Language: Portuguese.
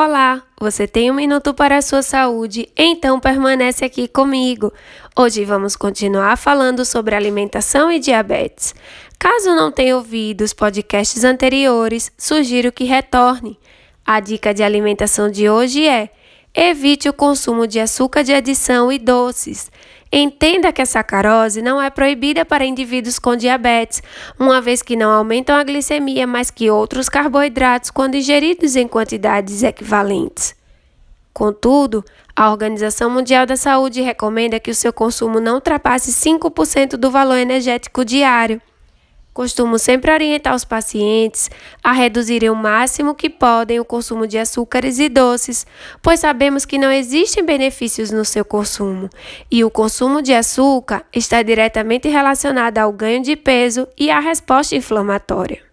Olá, você tem um minuto para a sua saúde, então permanece aqui comigo. Hoje vamos continuar falando sobre alimentação e diabetes. Caso não tenha ouvido os podcasts anteriores, sugiro que retorne. A dica de alimentação de hoje é: evite o consumo de açúcar de adição e doces. Entenda que a sacarose não é proibida para indivíduos com diabetes, uma vez que não aumentam a glicemia mais que outros carboidratos quando ingeridos em quantidades equivalentes. Contudo, a Organização Mundial da Saúde recomenda que o seu consumo não ultrapasse 5% do valor energético diário. Costumo sempre orientar os pacientes a reduzirem o máximo que podem o consumo de açúcares e doces, pois sabemos que não existem benefícios no seu consumo, e o consumo de açúcar está diretamente relacionado ao ganho de peso e à resposta inflamatória.